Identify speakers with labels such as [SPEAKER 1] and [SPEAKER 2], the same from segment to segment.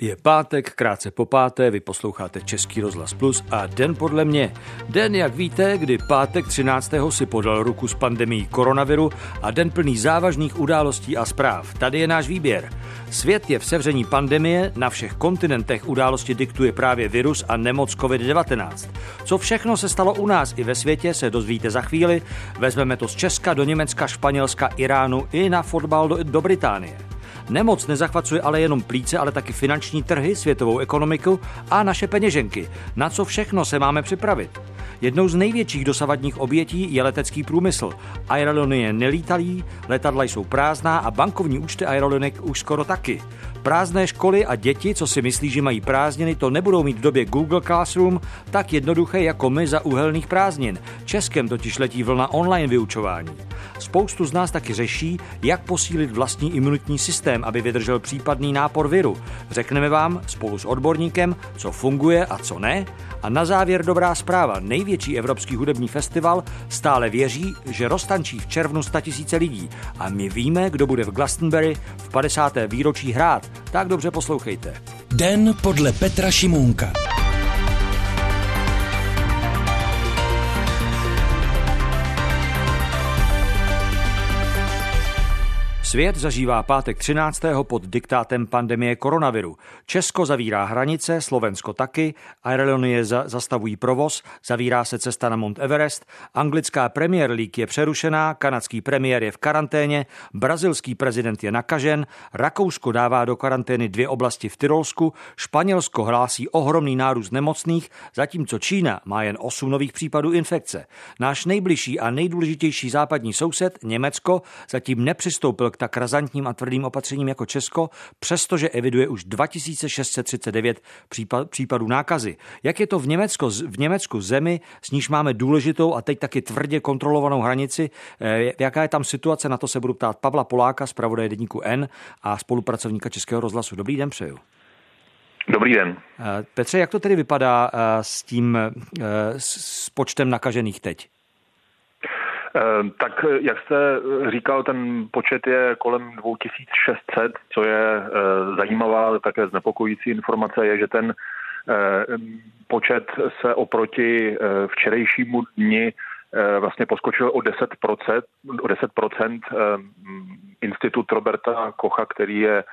[SPEAKER 1] Je pátek, krátce po páté, vy posloucháte Český rozhlas Plus a den podle mě. Den, jak víte, kdy pátek 13. si podal ruku s pandemí koronaviru a den plný závažných událostí a zpráv. Tady je náš výběr. Svět je v sevření pandemie, na všech kontinentech události diktuje právě virus a nemoc COVID-19. Co všechno se stalo u nás i ve světě, se dozvíte za chvíli. Vezmeme to z Česka do Německa, Španělska, Iránu i na fotbal do, do Británie. Nemoc nezachvacuje ale jenom plíce, ale taky finanční trhy, světovou ekonomiku a naše peněženky. Na co všechno se máme připravit? Jednou z největších dosavadních obětí je letecký průmysl. Aerolinie nelítalí, letadla jsou prázdná a bankovní účty aerolinek už skoro taky. Prázdné školy a děti, co si myslí, že mají prázdniny, to nebudou mít v době Google Classroom tak jednoduché jako my za uhelných prázdnin. Českem totiž letí vlna online vyučování. Spoustu z nás taky řeší, jak posílit vlastní imunitní systém, aby vydržel případný nápor viru. Řekneme vám spolu s odborníkem, co funguje a co ne. A na závěr dobrá zpráva. Největší evropský hudební festival stále věří, že roztančí v červnu 100 tisíce lidí. A my víme, kdo bude v Glastonbury v 50. výročí hrát. Tak dobře poslouchejte.
[SPEAKER 2] Den podle Petra Šimůnka.
[SPEAKER 1] Svět zažívá pátek 13. pod diktátem pandemie koronaviru. Česko zavírá hranice, Slovensko taky, aerolinie za, zastavují provoz, zavírá se cesta na Mount Everest, anglická Premier League je přerušená, kanadský premiér je v karanténě, brazilský prezident je nakažen, Rakousko dává do karantény dvě oblasti v Tyrolsku, Španělsko hlásí ohromný nárůst nemocných, zatímco Čína má jen 8 nových případů infekce. Náš nejbližší a nejdůležitější západní soused, Německo, zatím nepřistoupil k tak razantním a tvrdým opatřením jako Česko, přestože eviduje už 2639 případů nákazy. Jak je to v Německu, v Německu zemi, s níž máme důležitou a teď taky tvrdě kontrolovanou hranici, eh, jaká je tam situace, na to se budu ptát Pavla Poláka z Pravodaje Deníku N a spolupracovníka Českého rozhlasu. Dobrý den přeju.
[SPEAKER 3] Dobrý den.
[SPEAKER 1] Eh, Petře, jak to tedy vypadá eh, s tím s počtem nakažených teď?
[SPEAKER 3] Eh, tak eh, jak jste říkal, ten počet je kolem 2600, co je eh, zajímavá, také znepokojící informace je, že ten počet se oproti včerejšímu dni vlastně poskočil o 10%, o 10% Institut Roberta Kocha, který je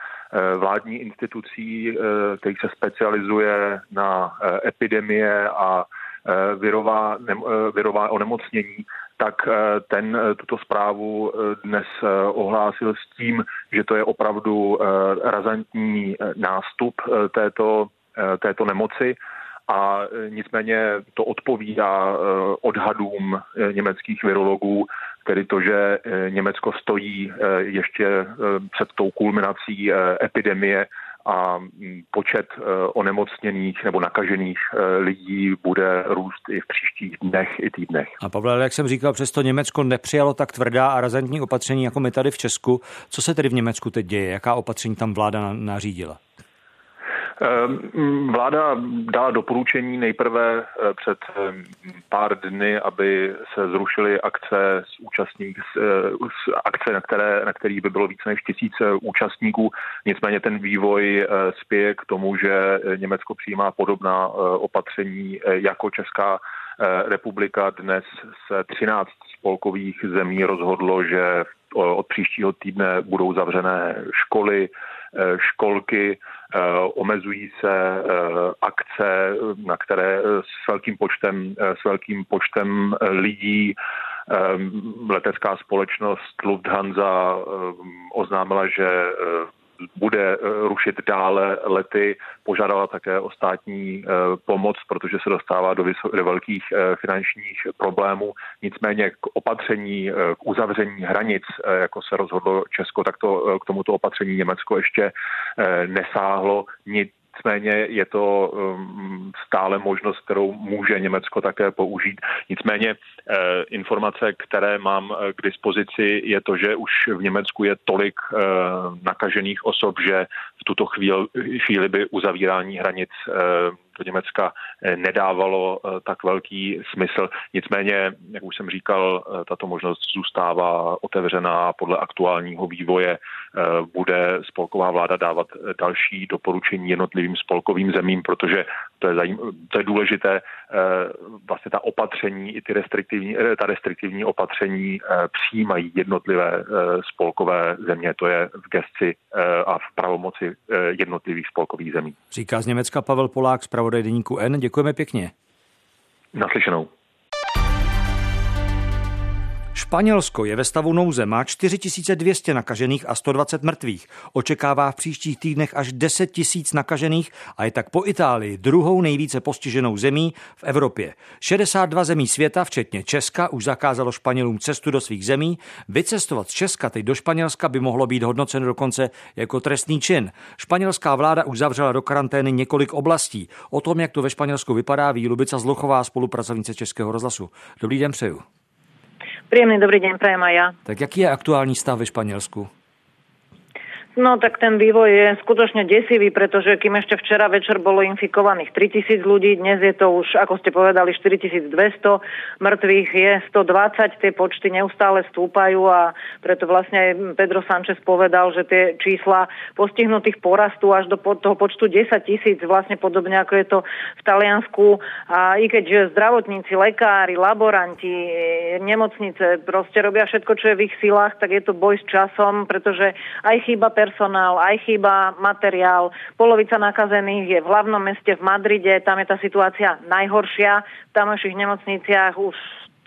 [SPEAKER 3] vládní institucí, který se specializuje na epidemie a virová, virová onemocnění, tak eh, ten eh, tuto zprávu eh, dnes ohlásil s tím, že to je opravdu razantní nástup této, této nemoci. A nicméně to odpovídá odhadům německých virologů, tedy to, že Německo stojí ještě před tou kulminací epidemie a počet e, onemocněných nebo nakažených e, lidí bude růst i v příštích dnech i týdnech.
[SPEAKER 1] A Pavle, jak jsem říkal, přesto Německo nepřijalo tak tvrdá a razantní opatření jako my tady v Česku. Co se tedy v Německu teď děje? Jaká opatření tam vláda nařídila?
[SPEAKER 3] Ehm, vláda dala doporučení nejprve eh, před ehm, pár dny, aby se zrušily akce s účastník, eh, akce, na, které, na kterých by bylo více než tisíc eh, účastníků. Nicméně ten vývoj spěje k tomu, že Německo přijímá podobná opatření jako Česká republika. Dnes se 13 spolkových zemí rozhodlo, že od příštího týdne budou zavřené školy, školky, omezují se eh, akce, na které s velkým počtem, eh, s velkým počtem lidí. Letecká společnost Lufthansa oznámila, že bude eh, rušit dále lety, požádala také o státní eh, pomoc, protože se dostává do, do velkých eh, finančních problémů. Nicméně k opatření, k uzavření hranic, jako se rozhodlo Česko, tak to k tomuto opatření Německo ještě nesáhlo. Nic Nicméně je to um, stále možnost, kterou může Německo také použít. Nicméně eh, informace, které mám eh, k dispozici, je to, že už v Německu je tolik eh, nakažených osob, že v tuto chvíli, chvíli by uzavírání hranic do Německa nedávalo tak velký smysl. Nicméně, jak už jsem říkal, tato možnost zůstává otevřená podle aktuálního vývoje. Bude spolková vláda dávat další doporučení jednotlivým spolkovým zemím, protože to je, zajím, to je důležité, vlastně ta opatření, i ty restriktivní, ta restriktivní opatření přijímají jednotlivé spolkové země. To je v gesci a v pravomoci jednotlivých spolkových zemí.
[SPEAKER 1] Říká z Německa Pavel Polák z pravodaj deníku N. Děkujeme pěkně.
[SPEAKER 3] Naslyšenou.
[SPEAKER 1] Španělsko je ve stavu nouze, má 4200 nakažených a 120 mrtvých. Očekává v příštích týdnech až 10 tisíc nakažených a je tak po Itálii druhou nejvíce postiženou zemí v Evropě. 62 zemí světa, včetně Česka, už zakázalo Španělům cestu do svých zemí. Vycestovat z Česka teď do Španělska by mohlo být hodnoceno dokonce jako trestný čin. Španělská vláda už zavřela do karantény několik oblastí. O tom, jak to ve Španělsku vypadá, ví Lubica Zlochová, spolupracovnice Českého rozhlasu. Dobrý den přeju.
[SPEAKER 4] Príjemný dobrý deň, prajem aj ja.
[SPEAKER 1] Tak jaký je aktuální stav ve Španělsku?
[SPEAKER 4] No tak ten vývoj je skutočne desivý, pretože kým ešte včera večer bolo infikovaných 3000 ľudí, dnes je to už, ako ste povedali, 4200, mŕtvych je 120, tie počty neustále stúpajú a preto vlastne aj Pedro Sanchez povedal, že tie čísla postihnutých porastú až do toho počtu 10 tisíc, vlastne podobne ako je to v Taliansku. A i keď zdravotníci, lekári, laboranti, nemocnice proste robia všetko, čo je v ich silách, tak je to boj s časom, pretože aj chýba personál, aj chýba materiál. Polovica nakazených je v hlavnom meste v Madride, tam je tá situácia najhoršia. V tamojších nemocniciach už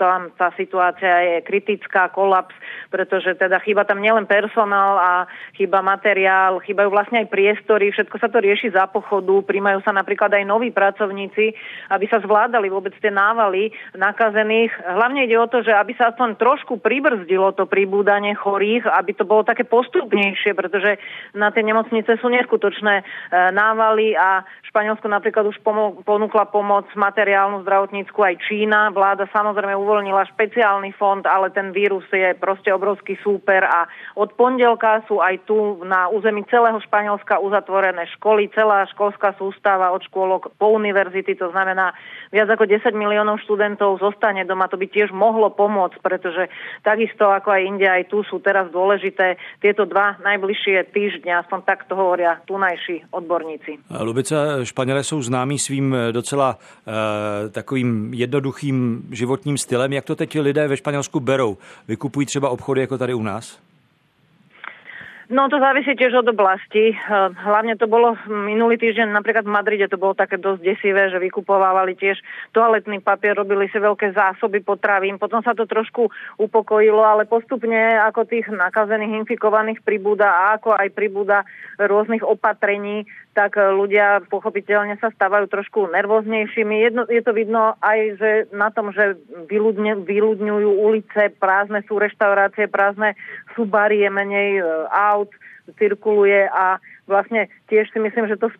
[SPEAKER 4] tam tá situácia je kritická, kolaps, pretože teda chýba tam nielen personál a chýba materiál, chýbajú vlastne aj priestory, všetko sa to rieši za pochodu, príjmajú sa napríklad aj noví pracovníci, aby sa zvládali vôbec tie návaly nakazených. Hlavne ide o to, že aby sa aspoň trošku pribrzdilo to pribúdanie chorých, aby to bolo také postupnejšie, pretože na tie nemocnice sú neskutočné e, návaly a Španielsko napríklad už ponúkla pomoc materiálnu zdravotnícku aj Čína. Vláda samozrejme uvoľnila špeciálny fond, ale ten vírus je proste obrovský súper a od pondelka sú aj tu na území celého Španielska uzatvorené školy, celá školská sústava od škôlok po univerzity, to znamená viac ako 10 miliónov študentov zostane doma. To by tiež mohlo pomôcť, pretože takisto ako aj inde, aj tu sú teraz dôležité tieto dva najbližšie týždňa, aspoň takto hovoria tunajší odborníci.
[SPEAKER 1] Lubica, Španělé jsou známí svým docela uh, takovým jednoduchým životním stylem stylem. Jak to teď lidé ve Španělsku berou? Vykupují třeba obchody jako tady u nás?
[SPEAKER 4] No to závisí tiež od oblasti. Hlavne to bolo minulý týždeň, napríklad v Madride to bolo také dosť desivé, že vykupovávali tiež toaletný papier, robili si veľké zásoby potravín, potom sa to trošku upokojilo, ale postupne ako tých nakazených, infikovaných pribúda a ako aj pribúda rôznych opatrení, tak ľudia pochopiteľne sa stávajú trošku nervóznejšími. Jedno, je to vidno aj že na tom, že vyľudne, vyľudňujú ulice, prázdne sú reštaurácie, prázdne sú bary, je menej aut, aut cirkuluje a vlastne tiež si myslím, že to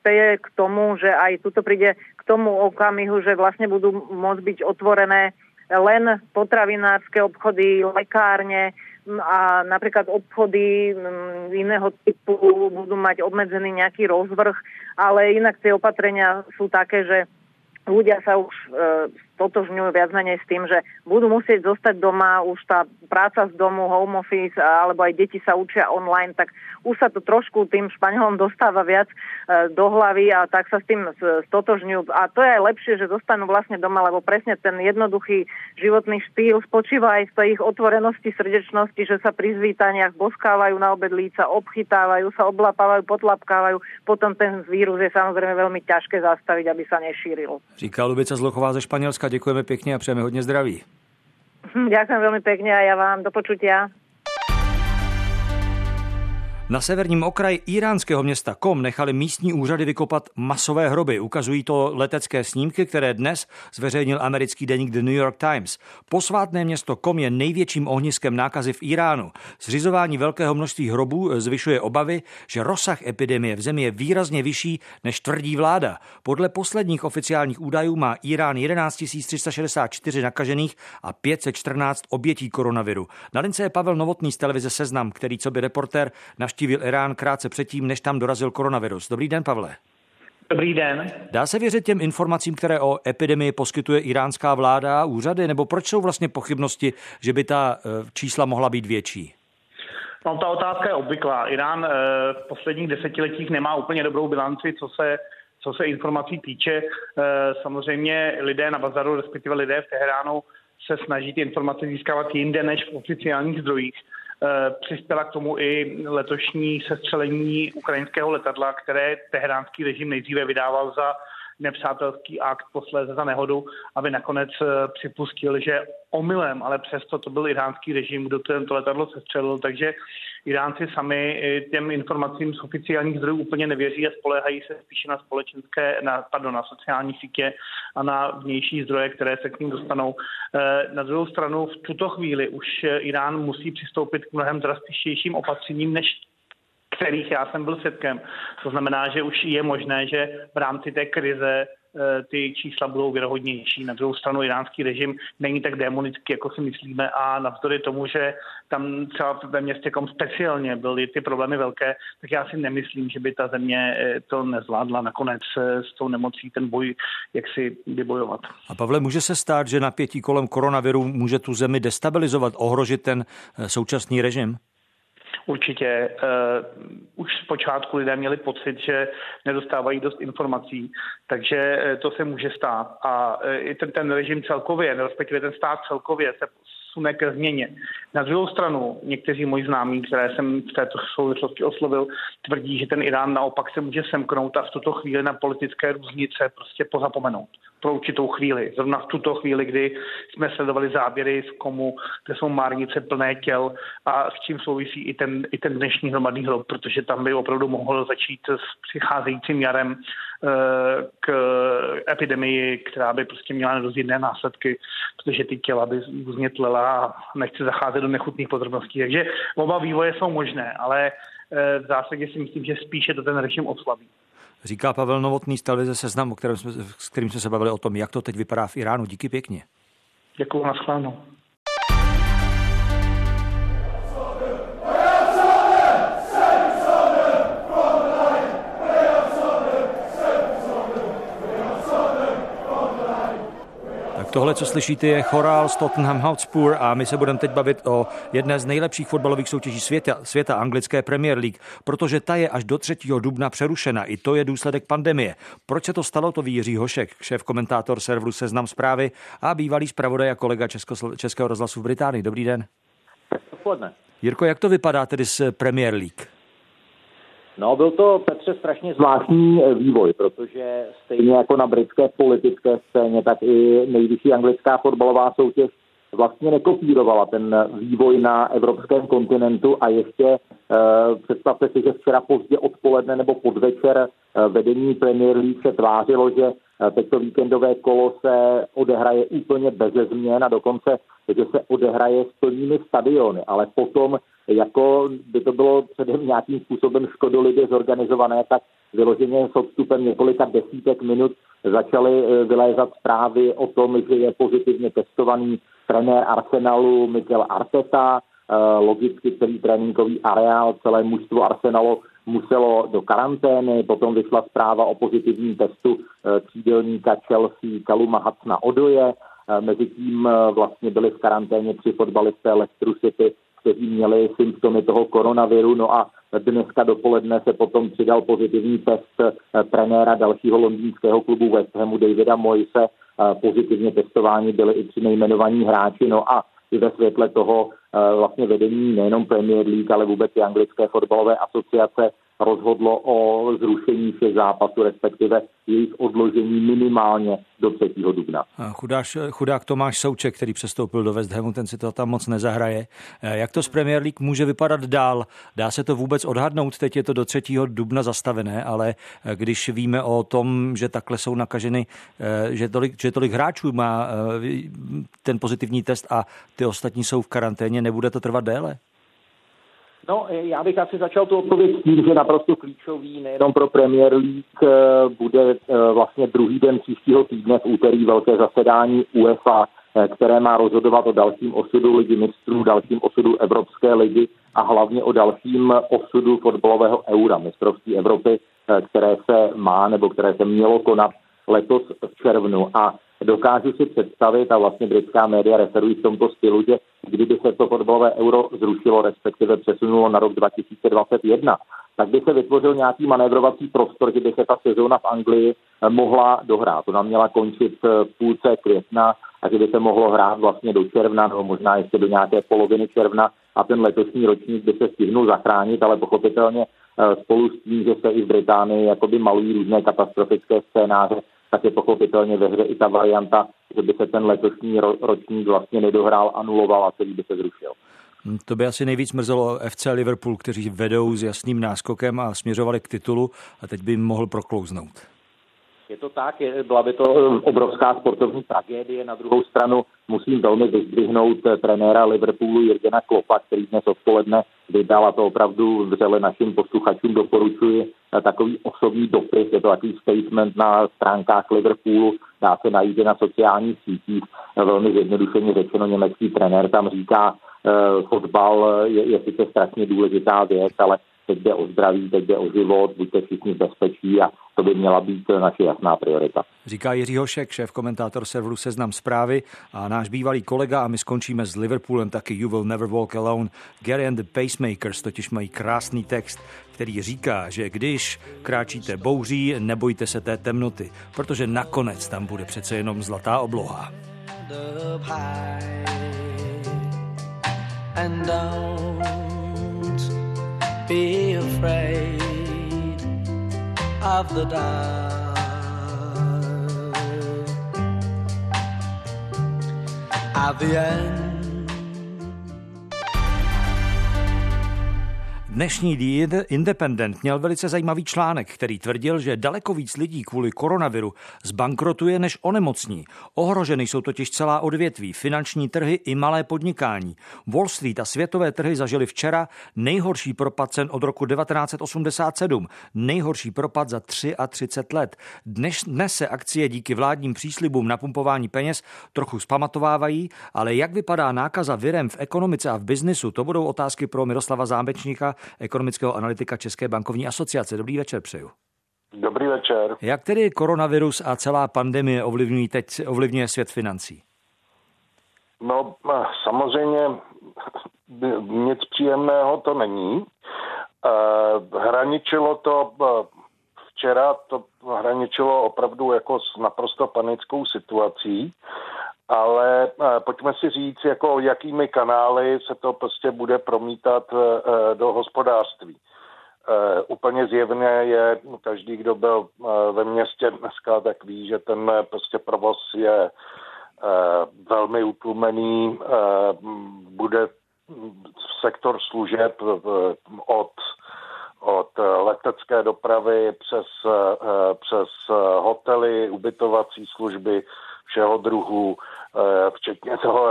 [SPEAKER 4] speje k tomu, že aj tuto príde k tomu okamihu, že vlastne budú môcť byť otvorené len potravinárske obchody, lekárne a napríklad obchody iného typu budú mať obmedzený nejaký rozvrh, ale inak tie opatrenia sú také, že ľudia sa už e, stotožňujú viac menej s tým, že budú musieť zostať doma, už tá práca z domu, home office, alebo aj deti sa učia online, tak už sa to trošku tým Španielom dostáva viac e, do hlavy a tak sa s tým stotožňujú. A to je aj lepšie, že zostanú vlastne doma, lebo presne ten jednoduchý životný štýl spočíva aj z tej ich otvorenosti, srdečnosti, že sa pri zvítaniach boskávajú na obed líca, obchytávajú sa, oblapávajú, potlapkávajú. Potom ten vírus je samozrejme veľmi ťažké zastaviť, aby sa nešíril.
[SPEAKER 1] Říká Lubica Zlochová ze Španělska děkujeme pěkně a přejeme hodně zdraví.
[SPEAKER 4] Ďakujem veľmi pekne a ja vám do počutia.
[SPEAKER 1] Na severním okraji iránského města Kom nechali místní úřady vykopat masové hroby. Ukazují to letecké snímky, které dnes zveřejnil americký deník The New York Times. Posvátné město Kom je největším ohniskem nákazy v Iránu. Zřizování velkého množství hrobů zvyšuje obavy, že rozsah epidemie v zemi je výrazně vyšší, než tvrdí vláda. Podle posledních oficiálních údajů má Irán 11 364 nakažených a 514 obětí koronaviru. Na lince je Pavel Novotný z televize Seznam, který co by reportér navštívil Irán krátce předtím, než tam dorazil koronavirus. Dobrý den, Pavle.
[SPEAKER 5] Dobrý den.
[SPEAKER 1] Dá se věřit těm informacím, které o epidemii poskytuje iránská vláda a úřady, nebo proč jsou vlastně pochybnosti, že by ta eh, čísla mohla být větší?
[SPEAKER 5] No, ta otázka je obvyklá. Irán eh, v posledních desetiletích nemá úplně dobrou bilanci, co se co se informací týče. Samozřejmě lidé na bazaru, respektive lidé v Teheránu, se snaží ty informace získávat jinde než v oficiálních zdrojích. Eh, přispěla k tomu i letošní sestřelení ukrajinského letadla, které teheránský režim nejdříve vydával za nepřátelský akt posléze za nehodu, aby nakonec eh, připustil, že omylem, ale přesto to byl iránský režim, kdo tento letadlo sestřelil, takže Iránci sami těm informacím z oficiálních zdrojů úplně nevěří a spolehají se spíše na společenské, na, pardon, na sociální sítě a na vnější zdroje, které se k ním dostanou. Eh, na druhou stranu v tuto chvíli už Irán musí přistoupit k mnohem drastičtějším opatřením, než kterých já jsem byl svědkem. To znamená, že už je možné, že v rámci té krize Eh, ty čísla budou věrohodnější. Na druhou stranu iránský režim není tak demonický, jako si myslíme a navzdory tomu, že tam třeba ve městě kom speciálně byly ty problémy velké, tak já si nemyslím, že by ta země eh, to nezvládla nakonec eh, s tou nemocí ten boj jak si vybojovat.
[SPEAKER 1] A Pavle, může se stát, že napětí kolem koronaviru může tu zemi destabilizovat, ohrožit ten současný režim?
[SPEAKER 5] Určitě. Uh, už z počátku lidé měli pocit, že nedostávají dost informací, takže to se může stát. A uh, i ten, ten režim celkově, respektive ten stát celkově se sune ke změně. Na druhou stranu, někteří moji známí, které jsem v této souvislosti oslovil, tvrdí, že ten Irán naopak se může semknout a v tuto chvíli na politické různice prostě pozapomenout pro určitou chvíli. Zrovna v tuto chvíli, kdy jsme sledovali záběry z komu, kde jsou márnice plné těl a s čím souvisí i ten, i ten dnešní hromadný hrob, protože tam by opravdu mohl začít s přicházejícím jarem eh, k epidemii, která by prostě měla nedozírné následky, protože ty těla by různě tlela a nechci zacházet do nechutných podrobností. Takže oba vývoje jsou možné, ale eh, v zásadě si myslím, že spíše to ten režim oslabí.
[SPEAKER 1] Říká Pavel Novotný z televize Seznam, kterém jsme, s kterým jsme se bavili o tom, jak to teď vypadá v Iránu. Díky pěkně.
[SPEAKER 5] Děkuji, naschledanou.
[SPEAKER 1] Tohle, co slyšíte, je chorál z Tottenham Hotspur a my se budeme teď bavit o jedné z nejlepších fotbalových soutěží světa, světa anglické Premier League, protože ta je až do 3. dubna přerušena. I to je důsledek pandemie. Proč se to stalo, to ví Jiří Hošek, šéf komentátor serveru Seznam zprávy a bývalý zpravodaj a kolega Česko, Českého rozhlasu v Británii. Dobrý den.
[SPEAKER 6] Odpoledne.
[SPEAKER 1] Jirko, jak to vypadá tedy s Premier League?
[SPEAKER 6] No, byl to, Petře, strašně zvláštní eh, vývoj, protože stejně jako na britské politické scéně, tak i nejvyšší anglická fotbalová soutěž vlastně nekopírovala ten vývoj na evropském kontinentu a ještě uh, představte si, že včera pozdě odpoledne nebo podvečer uh, vedení Premier League se tvářilo, že uh, teď to víkendové kolo se odehraje úplně bez změn a dokonce, že se odehraje s plnými stadiony, ale potom jako by to bylo předem nějakým způsobem škodolibě zorganizované, tak vyloženě s odstupem několika desítek minut začaly eh, vylézat zprávy o tom, že je pozitivně testovaný trenér Arsenalu Mikel Arteta, eh, logicky celý tréninkový areál, celé mužstvo Arsenalu muselo do karantény, potom vyšla zpráva o pozitivním testu eh, třídelníka Chelsea Kaluma Hacna Odoje, Mezitím vlastně byli v karanténě tři fotbalisté Leicester City kteří měli symptomy toho koronaviru. No a dneska dopoledne se potom přidal pozitivní test eh, trenéra dalšího londýnského klubu West Hamu Davida Moise. Eh, pozitivně testování byli i tři nejmenovaní hráči. No a i ve světle toho eh, vlastně vedení nejenom Premier League, ale vůbec i anglické fotbalové asociace rozhodlo o zrušení všech zápasů, respektive jejich odložení minimálně do 3. dubna.
[SPEAKER 1] Chudáš, chudák Tomáš Souček, který přestoupil do West Hamu, ten si to tam moc nezahraje. Eh, jak to z Premier League může vypadat dál? Dá se to vůbec odhadnout? Teď je to do 3. dubna zastavené, ale eh, když víme o tom, že takhle jsou nakaženy, eh, že tolik, že tolik hráčů má ten pozitivní test a ty ostatní jsou v karanténě, nebude to trvat déle?
[SPEAKER 6] No, já bych asi začal tu odpověď tím, že naprosto klíčový nejenom pro Premier League eh, bude eh, vlastně druhý den příštího týdne v úterý velké zasedání UEFA, eh, které má rozhodovat o dalším osudu ligy mistrů, dalším osudu Evropské ligy a hlavně o dalším osudu fotbalového eura, mistrovství Evropy, které se má nebo které se mělo konat letos v červnu. A dokážu si představit, a vlastně britská média referují v tomto stylu, že kdyby se to fotbalové euro zrušilo, respektive přesunulo na rok 2021, tak by se vytvořil nějaký manévrovací prostor, kde by se ta sezóna v Anglii eh, mohla dohrát. Ona měla končit eh, v půlce května a že by se mohlo hrát vlastně do června, nebo možná ještě do nějaké poloviny června a ten letošní ročník by se stihnul zachránit, ale pochopitelně eh, spolu s tím, že se i v Británii jakoby malují různé katastrofické scénáře, tak je pochopitelně ve hře i ta varianta, že by se ten letošní ročník vlastně nedohrál, anuloval a celý by se zrušil.
[SPEAKER 1] Hm, to by asi nejvíc mrzelo FC Liverpool, kteří vedou s jasným náskokem a směřovali k titulu a teď by mohl proklouznout.
[SPEAKER 6] Je to tak, je, byla by to obrovská sportovní tragédie. Na druhou stranu musím velmi vyzdvihnout eh, trenéra Liverpoolu Jirgena Klopa, který dnes odpoledne vydal a to opravdu vřele našim posluchačům doporučuji eh, takový osobní dopis, je to takový statement na stránkách Liverpoolu, dá se najít na sociálních sítích. Velmi zjednodušeně řečeno německý trenér tam říká, Eh, fotbal je, je sice strašně důležitá věc, ale teď jde o zdraví, teď jde o život, buďte všichni bezpečí a to by měla být naše jasná priorita.
[SPEAKER 1] Říká Jiří Hošek, šéf komentátor serveru Seznam zprávy a náš bývalý kolega a my skončíme s Liverpoolem taky You Will Never Walk Alone. Gary and the Pacemakers totiž mají krásný text, který říká, že když kráčíte bouří, nebojte se té temnoty, protože nakonec tam bude přece jenom zlatá obloha. and don't be afraid of the dark. At the end Dnešní The Independent měl velice zajímavý článek, který tvrdil, že daleko víc lidí kvůli koronaviru zbankrotuje než onemocní. Ohroženy jsou totiž celá odvětví, finanční trhy i malé podnikání. Wall Street a světové trhy zažili včera nejhorší propad cen od roku 1987, nejhorší propad za 33 let. Dnes, dnes se akcie díky vládním příslibům napumpování peněz trochu zpamatovávají, ale jak vypadá nákaza virem v ekonomice a v biznisu, to budou otázky pro Miroslava Zámečníka, ekonomického analytika České bankovní asociace. Dobrý večer přeju.
[SPEAKER 7] Dobrý večer.
[SPEAKER 1] Jak tedy koronavirus a celá pandemie ovlivňují teď ovlivňuje svět financí?
[SPEAKER 7] No, samozřejmě nic příjemného to není. Hraničilo to včera, to hraničilo opravdu jako s naprosto panickou situací ale eh, pojďme si říct, jako jakými kanály se to prostě bude promítat eh, do hospodářství. Úplně zjevně je, každý, kdo byl ve městě dneska, tak ví, že ten prostě provoz je velmi utlumený, bude sektor služeb od, od letecké dopravy přes, přes hotely, ubytovací služby všeho druhu, Eh, včetně toho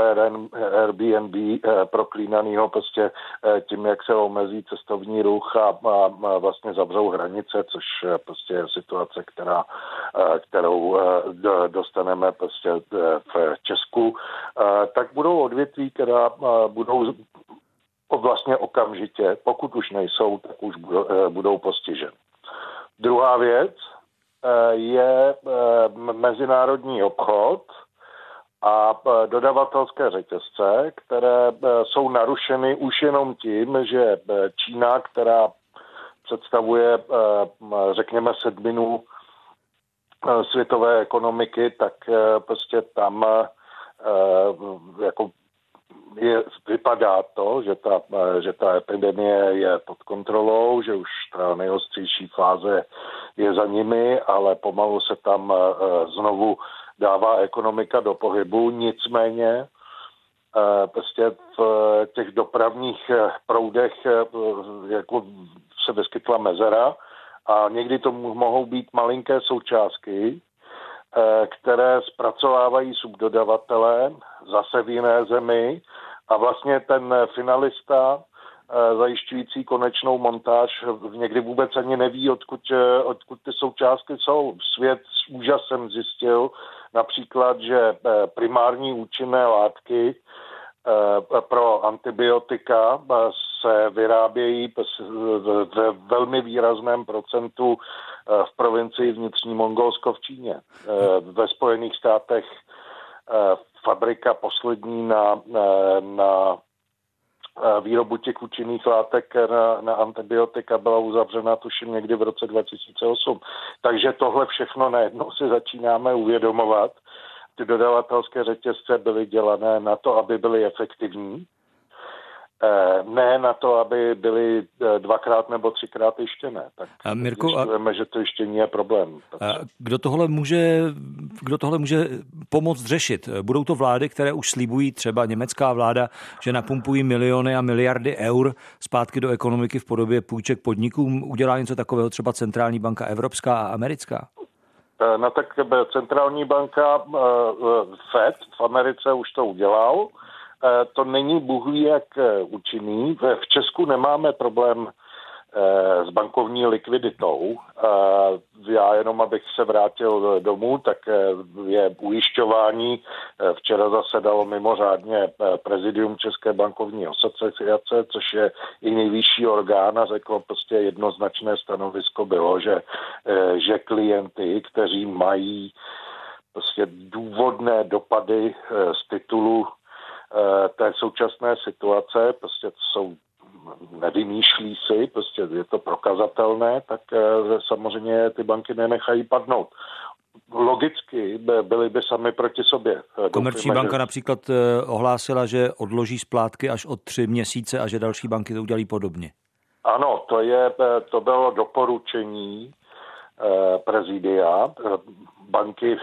[SPEAKER 7] Airbnb eh, proklínaného prostě eh, tím, jak se omezí cestovní ruch a, vlastně zavřou hranice, což prostě je situace, která, kterou dostaneme prostě v Česku, tak budou odvětví, která budou vlastně okamžitě, pokud už nejsou, tak už budou postižen. Druhá věc je mezinárodní obchod, a e, dodavatelské řetězce, které e, jsou narušeny už jenom tím, že e, Čína, která představuje, řekněme, sedminu světové ekonomiky, tak prostě tam jako je, vypadá to, že ta, že ta epidemie je pod kontrolou, že už ta nejostřejší fáze je za nimi, ale pomalu se tam znovu dává ekonomika do pohybu, nicméně eh, prostě v těch dopravních eh, proudech eh, jako se vyskytla mezera a někdy to mohou být malinké součástky, které zpracovávají subdodavatelé zase v jiné zemi a vlastně ten finalista zajišťující konečnou montáž někdy vůbec ani neví, odkud, odkud ty součástky jsou. Svět s úžasem zjistil, například, že eh, primární účinné látky eh, pro antibiotika se vyrábějí ve velmi výrazném procentu v provincii vnitřní Mongolsko v Číně. Ve Spojených státech fabrika poslední na, na výrobu těch účinných látek na, na antibiotika byla uzavřena tuším někdy v roce 2008. Takže tohle všechno najednou si začínáme uvědomovat. Ty dodavatelské řetězce byly dělané na to, aby byly efektivní Eh, ne na to, aby byly eh, dvakrát nebo třikrát ještě Tak a Mirko, a... že to ještě je problém.
[SPEAKER 1] A kdo tohle, může, kdo tohle může pomoct řešit? Budou to vlády, které už slíbují, třeba německá vláda, že napumpují miliony a miliardy eur zpátky do ekonomiky v podobě půjček podnikům. Udělá něco takového třeba Centrální banka Evropská a americká?
[SPEAKER 7] No tak centrální banka Fed v Americe už to udělal. Eh, to není bůh jak eh, účinný. V Česku nemáme problém eh, s bankovní likviditou. Já jenom, abych se vrátil domů, tak je ujišťování. Včera zasedalo mimořádně prezidium České bankovní asociace, což je i nejvyšší orgán a řeklo prostě jednoznačné stanovisko bylo, že, že klienty, kteří mají prostě důvodné dopady z titulu té současné situace, prostě jsou nevymýšlí si, prostě je to prokazatelné, tak eh, samozřejmě ty banky nenechají padnout. Logicky byly by sami proti sobě.
[SPEAKER 1] Eh, Komerční banka že... například ohlásila, že odloží splátky až o tři měsíce a že další banky to udělají podobně.
[SPEAKER 7] Ano, to, je, to bylo doporučení prezidia. Banky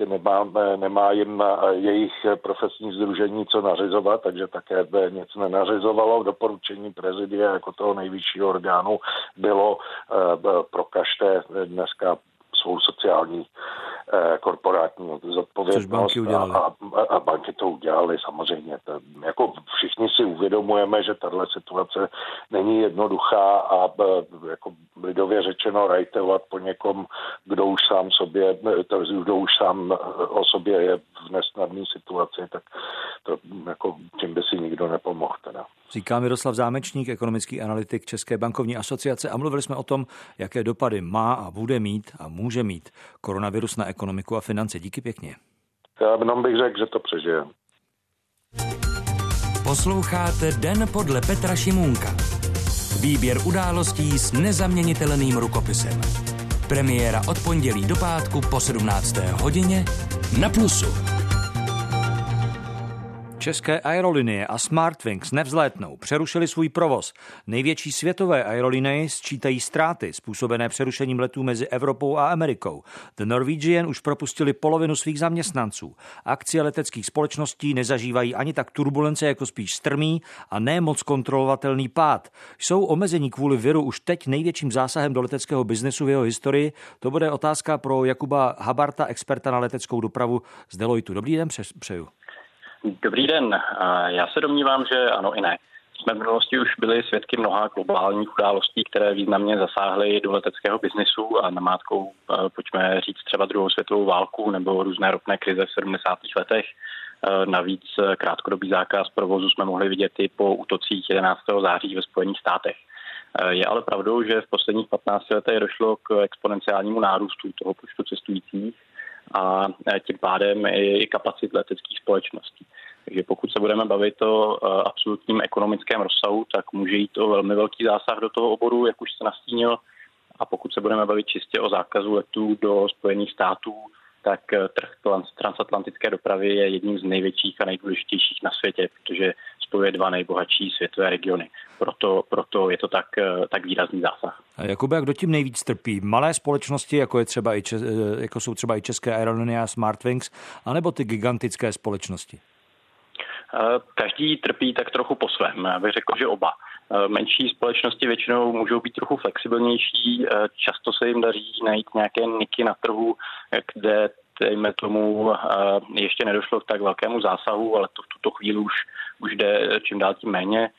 [SPEAKER 7] prostě nemá, nemá jim jejich profesní združení co nařizovat, takže také nic nenařizovalo. Doporučení prezidia jako toho nejvyššího orgánu bylo eh, prokažte dneska svou sociální eh, korporátní zodpovědnost.
[SPEAKER 1] banky udělali.
[SPEAKER 7] A, a, a banky to udělali samozřejmě. To, jako všichni si uvědomujeme, že tahle situace není jednoduchá a e, jako lidově řečeno rajtovat po někom, kdo už sám sobě, kdo už sám o sobě je v nesnadné situaci, tak to jako tím by si nikdo nepomohl. Teda.
[SPEAKER 1] Říká Miroslav Zámečník, ekonomický analytik České bankovní asociace a mluvili jsme o tom, jaké dopady má a bude mít a může mít koronavirus na ekonomiku a finance. Díky pěkně.
[SPEAKER 7] Já jenom bych řekl, že to přežije.
[SPEAKER 2] Posloucháte Den podle Petra Šimůnka. Výběr událostí s nezaměnitelným rukopisem. Premiéra od pondělí do pátku po 17. hodině na Plusu.
[SPEAKER 1] České aerolinie a Smartwings nevzlétnou, přerušili svůj provoz. Největší světové aerolinie sčítají ztráty způsobené přerušením letů mezi Evropou a Amerikou. The Norwegian už propustili polovinu svých zaměstnanců. Akcie leteckých společností nezažívají ani tak turbulence jako spíš strmý a ne moc kontrolovatelný pád. Jsou omezení kvůli viru už teď největším zásahem do leteckého biznesu v jeho historii? To bude otázka pro Jakuba Habarta, experta na leteckou dopravu z Deloitu. Dobrý den, přeju.
[SPEAKER 8] Dobrý den. Já se domnívám, že ano i ne. Jsme v minulosti už byli svědky mnoha globálních událostí, které významně zasáhly do leteckého biznisu a namátkou, pojďme říct třeba druhou světovou válku nebo různé ropné krize v 70. letech. Navíc krátkodobý zákaz provozu jsme mohli vidět i po útocích 11. září ve Spojených státech. Je ale pravdou, že v posledních 15 letech došlo k exponenciálnímu nárůstu toho počtu cestujících a e, tím pádem i kapacit leteckých společností. Takže pokud se budeme bavit o e, absolutním ekonomickém rozsahu, tak může jít o velmi velký zásah do toho oboru, jak už se nastínil. A pokud se budeme bavit čistě o zákazu letů do Spojených států, tak e, trh transatlantické dopravy je jedním z největších a nejdůležitějších na světě, protože spojuje dva nejbohatší světové regiony. Proto, proto je to tak, eh, tak výrazný zásah.
[SPEAKER 1] A Jakube, jak kdo tím nejvíc trpí? Malé společnosti, jako, je třeba i, eh, jako jsou třeba i České aerolinie a Smartwings, anebo ty gigantické společnosti?
[SPEAKER 8] Eh, každý trpí tak trochu po svém. Já bych řekl, že oba. Menší společnosti většinou můžou být trochu flexibilnější, často se jim daří najít nějaké niky na trhu, kde dejme tomu, ještě nedošlo k tak velkému zásahu, ale to v tuto chvíli už, už jde čím dál tím méně.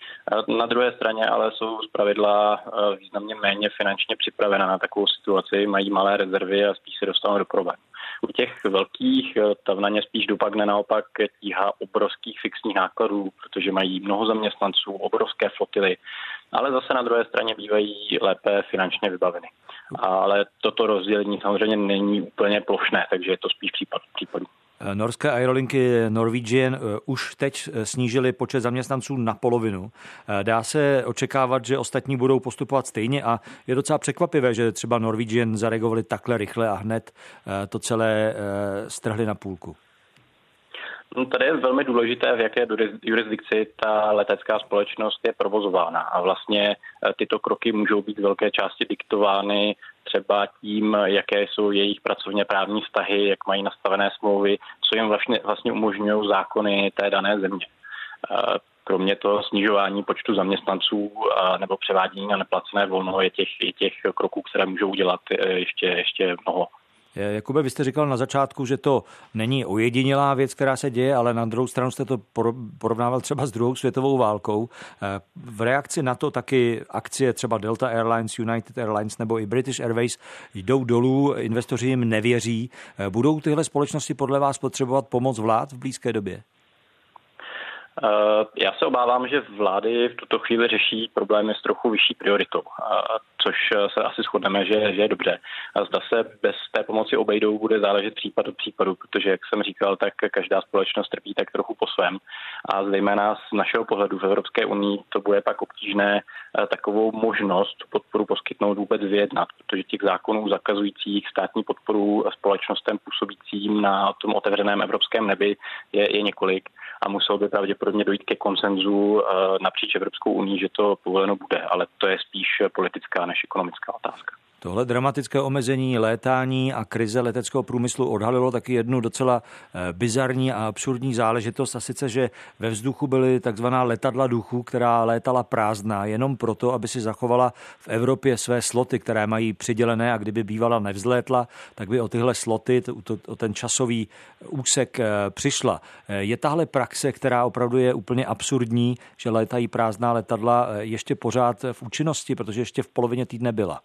[SPEAKER 8] Na druhé straně ale jsou zpravidla významně méně finančně připravená na takovou situaci, mají malé rezervy a spíš se dostanou do problémů. U těch velkých tam na ně spíš dopadne naopak tíha obrovských fixních nákladů, protože mají mnoho zaměstnanců, obrovské flotily, ale zase na druhé straně bývají lépe finančně vybaveny. Ale toto rozdělení samozřejmě není úplně plošné, takže je to spíš případ případů.
[SPEAKER 1] Norské aerolinky Norwegian eh, už teď eh, snížili počet zaměstnanců na polovinu. Eh, dá se očekávat, že ostatní budou postupovat stejně a je docela překvapivé, že třeba Norwegian zareagovali takhle rychle a hned to celé strhli na půlku.
[SPEAKER 8] No, tady je velmi důležité, v jaké jurisdikci ta letecká společnost je provozována. A vlastně tyto kroky můžou být velké části diktovány třeba tím, jaké jsou jejich pracovně právní vztahy, jak mají nastavené smlouvy, co jim vlastně, vlastně umožňují zákony té dané země. Kromě toho snižování počtu zaměstnanců nebo převádění na neplacené volno je těch, je těch kroků, které můžou udělat e, ještě, ještě mnoho.
[SPEAKER 1] Jakube, vy jste říkal na začátku, že to není ojedinělá věc, která se děje, ale na druhou stranu jste to porovnával třeba s druhou světovou válkou. Eh, v reakci na to taky akcie třeba Delta Airlines, United Airlines nebo i British Airways jdou dolů, investoři jim nevěří. Eh, budou tyhle společnosti podle vás potřebovat pomoc vlád v blízké době?
[SPEAKER 8] Eh, já se obávám, že vlády v tuto chvíli řeší problémy s trochu vyšší prioritou, což eh, se asi shodneme, že, že je dobře. A zda se bez té pomoci obejdou, bude záležet případ od případu, protože, jak jsem říkal, tak každá společnost trpí tak trochu po svém. A zejména z našeho pohledu v Evropské unii to bude pak obtížné eh, takovou možnost podporu poskytnout vůbec vyjednat, protože těch zákonů zakazujících státní podporu společnostem působícím na tom otevřeném evropském nebi je, je několik a muselo by pravděpodobně dojít ke konsenzu eh, napříč Evropskou unii, že to povoleno bude, ale to je spíš politická než ekonomická otázka.
[SPEAKER 1] Tohle dramatické omezení létání a krize leteckého průmyslu odhalilo taky jednu docela eh, bizarní a absurdní záležitost a sice, že ve vzduchu byly takzvaná letadla duchů, která létala prázdná jenom proto, aby si zachovala v Evropě své sloty, které mají přidělené a kdyby bývala nevzlétla, tak by o tyhle sloty, o ten časový úsek eh, přišla. Eh, je tahle praxe, která opravdu je úplně absurdní, že létají prázdná letadla ještě pořád v účinnosti, protože ještě v polovině týdne byla?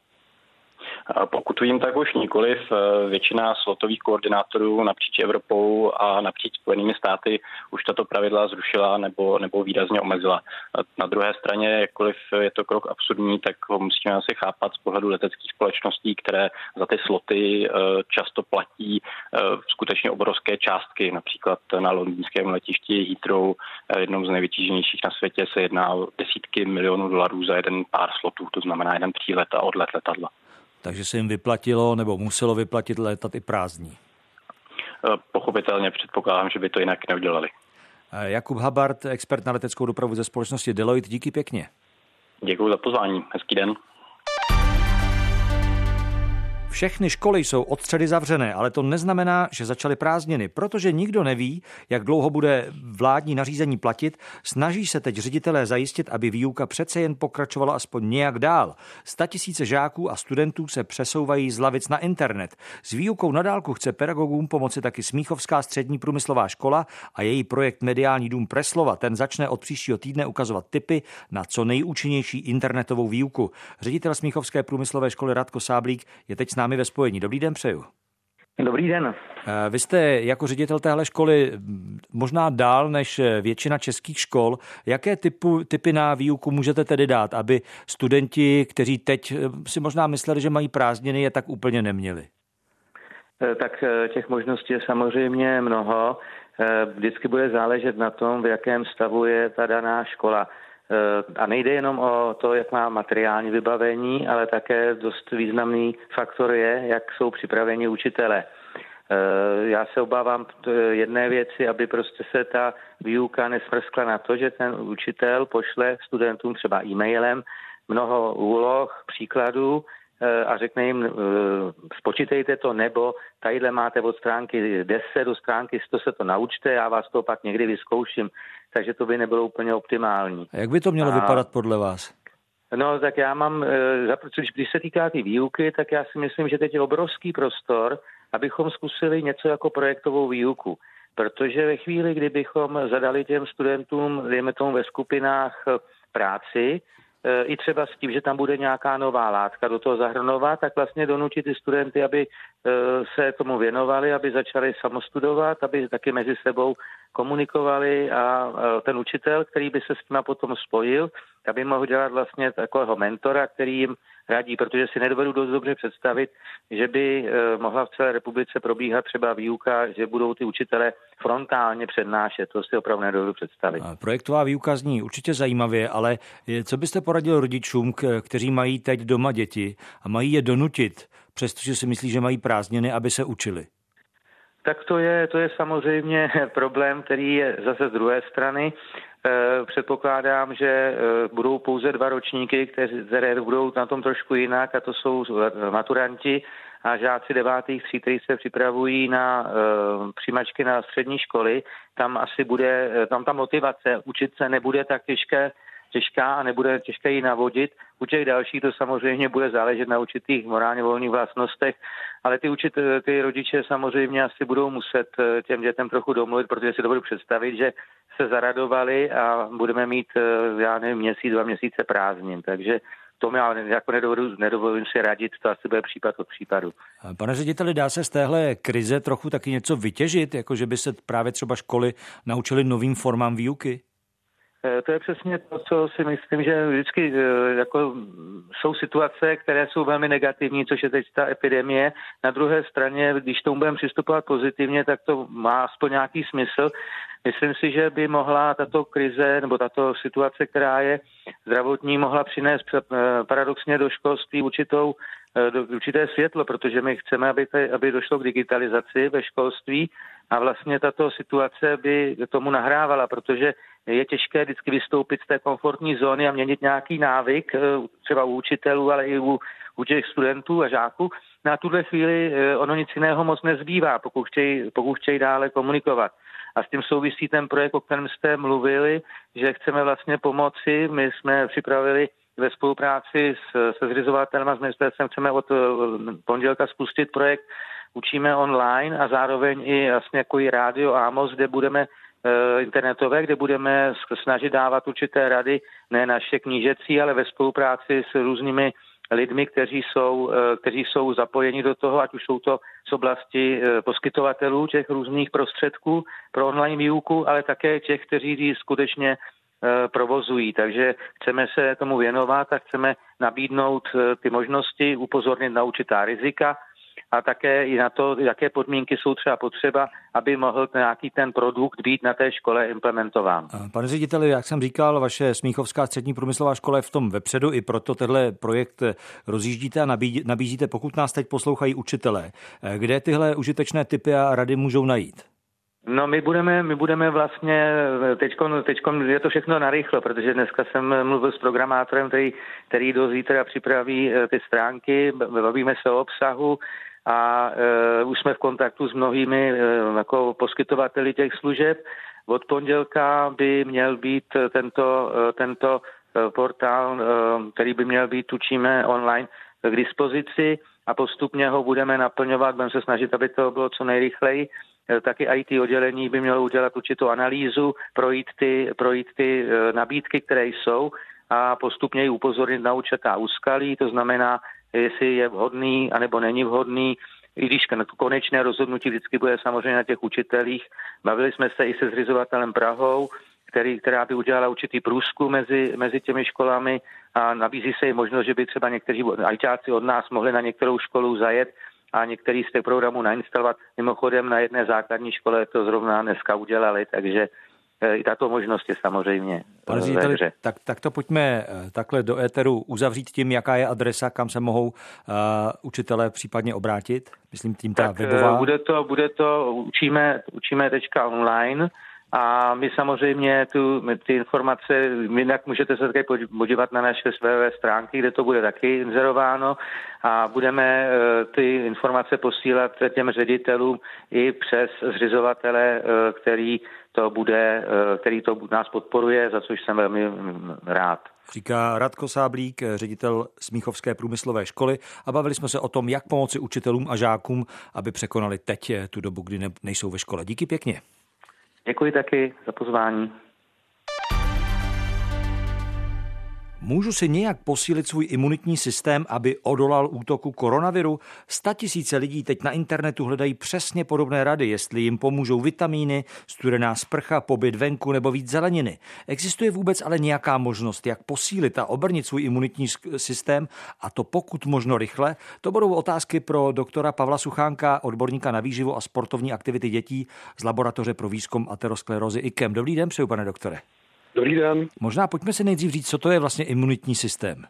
[SPEAKER 8] Pokud vím, tak už nikoliv. Eh, většina slotových koordinátorů napříč Evropou a napříč Spojenými státy už tato pravidla zrušila nebo, nebo výrazně omezila. Na druhé straně, jakkoliv je to krok absurdní, tak ho musíme asi chápat z pohledu leteckých společností, které za ty sloty eh, často platí eh, skutečně obrovské částky. Například na londýnském letišti Heathrow, jednou z nejvytíženějších na světě, se jedná o desítky milionů dolarů za jeden pár slotů, to znamená jeden přílet a odlet letadla
[SPEAKER 1] takže se jim vyplatilo nebo muselo vyplatit létat i prázdní.
[SPEAKER 8] Eh, pochopitelně předpokládám, že by to jinak neudělali.
[SPEAKER 1] Eh, Jakub Habart, expert na leteckou dopravu ze společnosti Deloitte, díky pěkně.
[SPEAKER 8] Děkuji za pozvání. Hezký den.
[SPEAKER 1] Všechny školy jsou od středy zavřené, ale to neznamená, že začaly prázdniny, protože nikdo neví, jak dlouho bude vládní nařízení platit. Snaží se teď ředitelé zajistit, aby výuka přece jen pokračovala aspoň nějak dál. Sta tisíce žáků a studentů se přesouvají z lavic na internet. S výukou na dálku chce pedagogům pomoci taky Smíchovská střední průmyslová škola a její projekt Mediální dům Preslova. Ten začne od příštího týdne ukazovat typy na co nejúčinnější internetovou výuku. Ředitel Smíchovské průmyslové školy Radko Sáblík je teď s námi námi ve spojení. Dobrý den přeju.
[SPEAKER 9] Dobrý den.
[SPEAKER 1] Eh, vy jste jako ředitel téhle školy možná dál než většina českých škol. Jaké typu, typy na výuku můžete tedy dát, aby studenti, kteří teď eh, si možná mysleli, že mají prázdniny, je tak úplně neměli?
[SPEAKER 9] Eh, tak těch možností je samozřejmě mnoho. Vždycky bude záležet na tom, v jakém stavu je ta daná škola. A nejde jenom o to, jak má materiální vybavení, ale také dost významný faktor je, jak jsou připraveni učitele. Eh, já se obávám jedné věci, aby prostě se ta výuka nesmrskla na to, že ten učitel pošle studentům třeba e-mailem mnoho úloh, příkladů eh, a řekne jim, eh, spočítejte to, nebo tadyhle máte od stránky 10 do stránky 100 se to naučte, já vás to pak někdy vyzkouším takže to by nebylo úplně optimální.
[SPEAKER 1] A jak by to mělo a... vypadat podle vás?
[SPEAKER 9] No, tak já mám, eh, když se týká té výuky, tak já si myslím, že teď je obrovský prostor, abychom zkusili něco jako projektovou výuku. Protože ve chvíli, kdybychom zadali těm studentům, dejme tomu ve skupinách, eh, práci, i třeba s tím, že tam bude nějaká nová látka do toho zahrnovat, tak vlastně donutit ty studenty, aby e, se tomu věnovali, aby začali samostudovat, aby taky mezi sebou komunikovali a ten učitel, který by se s tím potom spojil, aby mohl dělat vlastně takového mentora, který jim radí, protože si nedovedu dost dobře představit, že by eh, mohla v celé republice probíhat třeba výuka, že budou ty učitele frontálně přednášet. To si opravdu nedovedu představit.
[SPEAKER 1] Projektová výuka zní určitě zajímavě, ale co byste poradil rodičům, kteří mají teď doma děti a mají je donutit, přestože si myslí, že mají prázdniny, aby se učili?
[SPEAKER 9] Tak to je, to je samozřejmě problém, který je zase z druhé strany. Eh, předpokládám, že eh, budou pouze dva ročníky, které budou na tom trošku jinak, a to jsou maturanti a žáci devátých tří, kteří se připravují na přijímačky na střední školy. Tam asi bude, tam ta motivace učit se nebude tak těžké, těžká a nebude těžké ji navodit. U těch dalších to samozřejmě bude záležet na určitých morálně volných vlastnostech, ale ty, učit, ty rodiče samozřejmě asi budou muset těm dětem trochu domluvit, protože si dovedu představit, že se zaradovali a budeme mít, eh, já nevím, měsíc, dva měsíce prázdnin. Takže to ale jako nedovolím, nedovolím si radit, to asi bude případ od případu.
[SPEAKER 1] Pane řediteli, dá se z téhle krize trochu taky něco vytěžit, jako že by se právě třeba školy naučily novým formám výuky?
[SPEAKER 9] Eh, to je přesně to, co si myslím, že vždycky eh, jako jsou situace, které jsou velmi negativní, což je teď ta epidemie. Na druhé straně, když tomu budeme přistupovat pozitivně, tak to má aspoň nějaký smysl. Myslím si, že by mohla tato krize nebo tato situace, která je zdravotní, mohla přinést eh, paradoxně do školství určitou, určité světlo, protože my chceme, aby, te, aby došlo k digitalizaci ve školství a vlastně tato situace by tomu nahrávala, protože je těžké vždycky vystoupit z té komfortní zóny a měnit nějaký návyk, eh, třeba u učitelů, ale i u, u těch studentů a žáků. Na tuhle chvíli eh, ono nic jiného moc nezbývá, pokud chtějí, pokud chtějí dále komunikovat. A s tím souvisí ten projekt, o kterém jste mluvili, že chceme vlastně pomoci. My jsme připravili ve spolupráci s, se zřizovatelem a s ministerstvem chceme od eh, pondělka spustit projekt Učíme online a zároveň i vlastně jako i rádio Amos, kde budeme Eh, internetové, kde budeme snažit dávat určité rady, ne naše knížecí, ale ve spolupráci s různými lidmi, kteří jsou, eh, kteří jsou zapojeni do toho, ať už jsou to z oblasti eh, poskytovatelů těch různých prostředků pro online výuku, ale také těch, kteří ji skutečně provozují. Takže chceme se tomu věnovat a chceme nabídnout ty možnosti, upozornit na určitá rizika, a také i na to, jaké podmínky jsou třeba potřeba, aby mohl nějaký ten produkt být na té škole implementován.
[SPEAKER 1] Pane řediteli, jak jsem říkal, vaše Smíchovská střední průmyslová škola je v tom vepředu, i proto tenhle projekt rozjíždíte a nabízíte, pokud nás teď poslouchají učitelé. Kde tyhle užitečné typy a rady můžou najít?
[SPEAKER 9] No my budeme, my budeme vlastně, teďkon, teďkon je to všechno narychlo, protože dneska jsem mluvil s programátorem, který, který do zítra připraví eh, ty stránky, bavíme se o obsahu, a e, už jsme v kontaktu s mnohými e, jako poskytovateli těch služeb. Od pondělka by měl být tento, e, tento portál, e, který by měl být, tučíme, online k dispozici a postupně ho budeme naplňovat, budeme se snažit, aby to bylo co nejrychleji. Taky IT oddělení by mělo udělat určitou analýzu, projít ty, projít ty nabídky, které jsou a postupně ji upozornit na určitá úskalí, to znamená jestli je vhodný anebo není vhodný, i když konečné rozhodnutí vždycky bude samozřejmě na těch učitelích. Bavili jsme se i se zřizovatelem Prahou, který, která by udělala určitý průzkum mezi, mezi těmi školami a nabízí se i možnost, že by třeba někteří ajťáci od nás mohli na některou školu zajet a některý z těch programů nainstalovat. Mimochodem na jedné základní škole to zrovna dneska udělali, takže i tato možnost je samozřejmě
[SPEAKER 1] Pane řediteli, tak, tak to pojďme eh, takhle do éteru uzavřít tím, jaká je adresa, kam se mohou uh, učitelé případně obrátit? Myslím tím ta tak, webová.
[SPEAKER 9] Bude to, bude to učíme, učíme tečka online a my samozřejmě tu, ty informace, jinak můžete se také podívat na naše své stránky, kde to bude taky inzerováno a budeme ty informace posílat těm ředitelům i přes zřizovatele, který to bude, eh, který to nás podporuje, za což jsem velmi mm, rád.
[SPEAKER 1] Říká Radko Sáblík, ředitel Smíchovské průmyslové školy a bavili jsme se o tom, jak pomoci učitelům a žákům, aby překonali teď tu dobu, kdy nejsou ve škole. Díky pěkně.
[SPEAKER 9] Děkuji taky za pozvání.
[SPEAKER 1] Můžu si nějak posílit svůj imunitní systém, aby odolal útoku koronaviru? Sta tisíce lidí teď na internetu hledají přesně podobné rady, jestli jim pomůžou vitamíny, studená sprcha, pobyt venku nebo víc zeleniny. Existuje vůbec ale nějaká možnost, jak posílit a obrnit svůj imunitní systém a to pokud možno rychle? To budou otázky pro doktora Pavla Suchánka, odborníka na výživu a sportovní aktivity dětí z Laboratoře pro výzkum aterosklerózy IKEM. Dobrý den, přeju pane doktore.
[SPEAKER 10] Dobrý den.
[SPEAKER 1] Možná pojďme si nejdřív říct, co to je vlastně imunitní systém.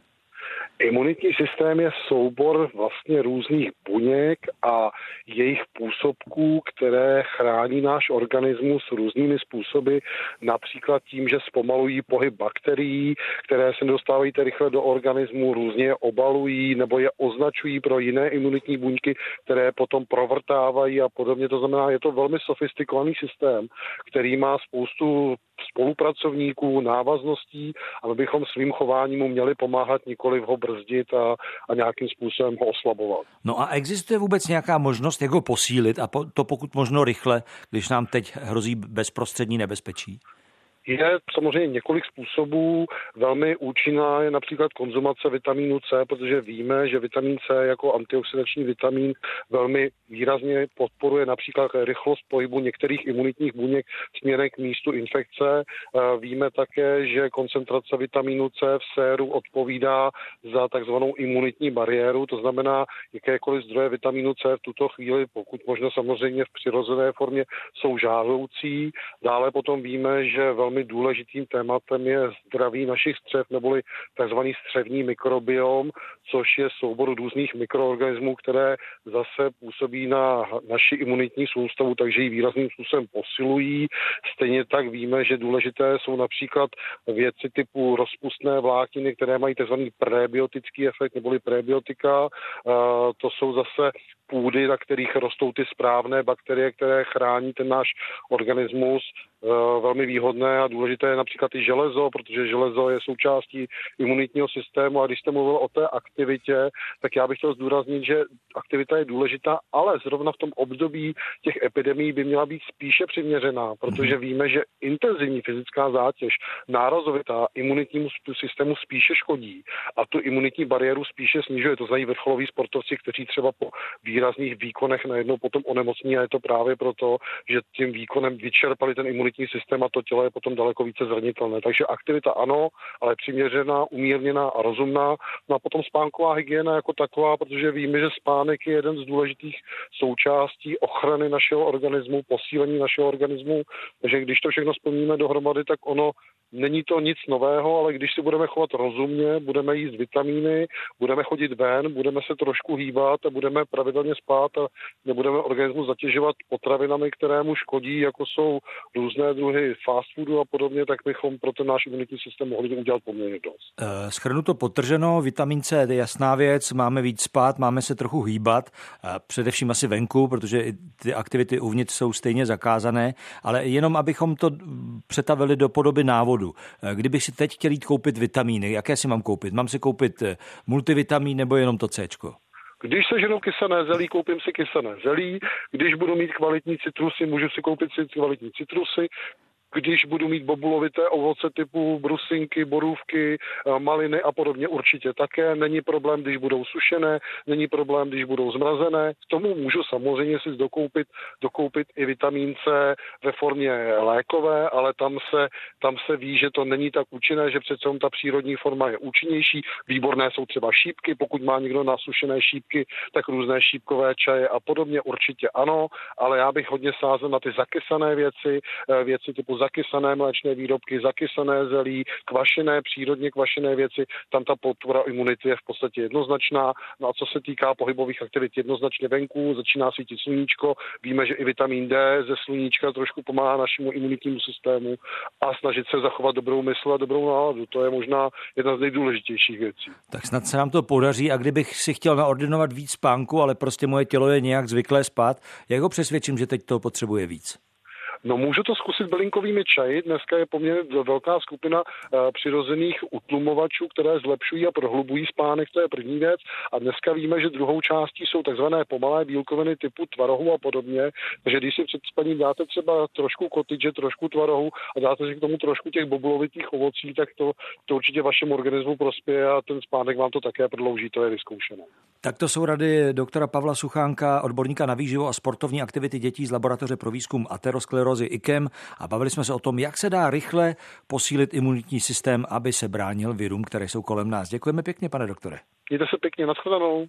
[SPEAKER 10] Imunitní systém je soubor vlastně různých buněk a jejich působků, které chrání náš organismus různými způsoby, například tím, že zpomalují pohyb bakterií, které se dostávají rychle do organismu, různě je obalují nebo je označují pro jiné imunitní buňky, které potom provrtávají a podobně. To znamená, je to velmi sofistikovaný systém, který má spoustu spolupracovníků, návazností a my bychom svým chováním mu měli pomáhat, nikoli ho brzdit a, a nějakým způsobem ho oslabovat.
[SPEAKER 1] No a existuje vůbec nějaká možnost, jak ho posílit a to pokud možno rychle, když nám teď hrozí bezprostřední nebezpečí?
[SPEAKER 10] Je samozřejmě několik způsobů. Velmi účinná je například konzumace vitamínu C, protože víme, že vitamin C jako antioxidační vitamin velmi výrazně podporuje například rychlost pohybu některých imunitních buněk směrem k místu infekce. Víme také, že koncentrace vitamínu C v séru odpovídá za takzvanou imunitní bariéru, to znamená, jakékoliv zdroje vitamínu C v tuto chvíli, pokud možno samozřejmě v přirozené formě, jsou žádoucí. Dále potom víme, že velmi velmi důležitým tématem je zdraví našich střev neboli tzv. střevní mikrobiom, což je soubor různých mikroorganismů, které zase působí na naši imunitní soustavu, takže ji výrazným způsobem posilují. Stejně tak víme, že důležité jsou například věci typu rozpustné vlákniny, které mají tzv. prebiotický efekt neboli prebiotika. To jsou zase půdy, na kterých rostou ty správné bakterie, které chrání ten náš organismus. Eh, velmi výhodné a důležité je například i železo, protože železo je součástí imunitního systému a když jste mluvil o té aktivitě, tak já bych chtěl zdůraznit, že aktivita je důležitá, ale zrovna v tom období těch epidemí by měla být spíše přiměřená, protože mhm. víme, že intenzivní fyzická zátěž nárazovitá imunitnímu systému spíše škodí a tu imunitní bariéru spíše snižuje. To znají vrcholoví sportovci, kteří třeba po výrazných výkonech najednou potom onemocní a je to právě proto, že tím výkonem vyčerpali ten imunitní imunitní systém a to tělo je potom daleko více zranitelné. Takže aktivita ano, ale přiměřená, umírněná a rozumná. No a potom spánková hygiena jako taková, protože víme, že spánek je jeden z důležitých součástí ochrany našeho organismu, posílení našeho organismu. Takže když to všechno splníme dohromady, tak ono Není to nic nového, ale když si budeme chovat rozumně, budeme jíst vitamíny, budeme chodit ven, budeme se trošku hýbat a budeme pravidelně spát a nebudeme organismus zatěžovat potravinami, které mu škodí, jako jsou různé druhy fast foodu a podobně, tak bychom pro ten náš imunitní systém mohli udělat poměrně dost.
[SPEAKER 1] Eh, Schrnu to potrženo, vitamin C je jasná věc, máme víc spát, máme se trochu hýbat, především asi venku, protože ty aktivity uvnitř jsou stejně zakázané, ale jenom abychom to přetavili do podoby návodu návodu. Eh, kdybych si teď chtěl jít koupit vitamíny, jaké si mám koupit? Mám si koupit eh, multivitamín nebo jenom to C?
[SPEAKER 10] Když se ženu kysané zelí, koupím si kysané zelí. Když budu mít kvalitní citrusy, můžu si koupit si kvalitní citrusy když budu mít bobulovité ovoce typu brusinky, borůvky, eh, maliny a podobně určitě také. Není problém, když budou sušené, není problém, když budou zmrazené. K tomu můžu samozřejmě si dokoupit, dokoupit i vitamin C ve formě lékové, ale tam se, tam se ví, že to není tak účinné, že přece ta přírodní forma je účinnější. Výborné jsou třeba šípky, pokud má někdo nasušené šípky, tak různé šípkové čaje a podobně určitě ano, ale já bych hodně sázel na ty zakysané věci, eh, věci typu zakysané mléčné výrobky, zakysané zelí, kvašené, přírodně kvašené věci, tam ta podpora imunity je v podstatě jednoznačná. No a co se týká pohybových aktivit, jednoznačně venku, začíná svítit sluníčko, víme, že i vitamin D ze sluníčka trošku pomáhá našemu imunitnímu systému a snažit se zachovat dobrou mysl a dobrou náladu. To je možná jedna z nejdůležitějších věcí.
[SPEAKER 1] Tak snad se nám to podaří a kdybych si chtěl naordinovat víc spánku, ale prostě moje tělo je nějak zvyklé spát, jak ho přesvědčím, že teď to potřebuje víc?
[SPEAKER 10] No můžu to zkusit bylinkovými čaji. Dneska je poměrně velká skupina uh, přirozených utlumovačů, které zlepšují a prohlubují spánek, to je první věc. A dneska víme, že druhou částí jsou takzvané pomalé bílkoviny typu tvarohu a podobně. Takže když si před spaním dáte třeba trošku kotyče, trošku tvarohu a dáte si k tomu trošku těch boblovitých ovocí, tak to, to určitě vašemu organismu prospěje a ten spánek vám to také prodlouží, to je vyzkoušené.
[SPEAKER 1] Tak to jsou rady doktora Pavla Suchánka, odborníka na výživu a sportovní aktivity dětí z laboratoře pro výzkum aterosklerózy IKEM a bavili jsme se o tom, jak se dá rychle posílit imunitní systém, aby se bránil virům, které jsou kolem nás. Děkujeme pěkně, pane doktore.
[SPEAKER 10] Mějte se pěkně, nashledanou.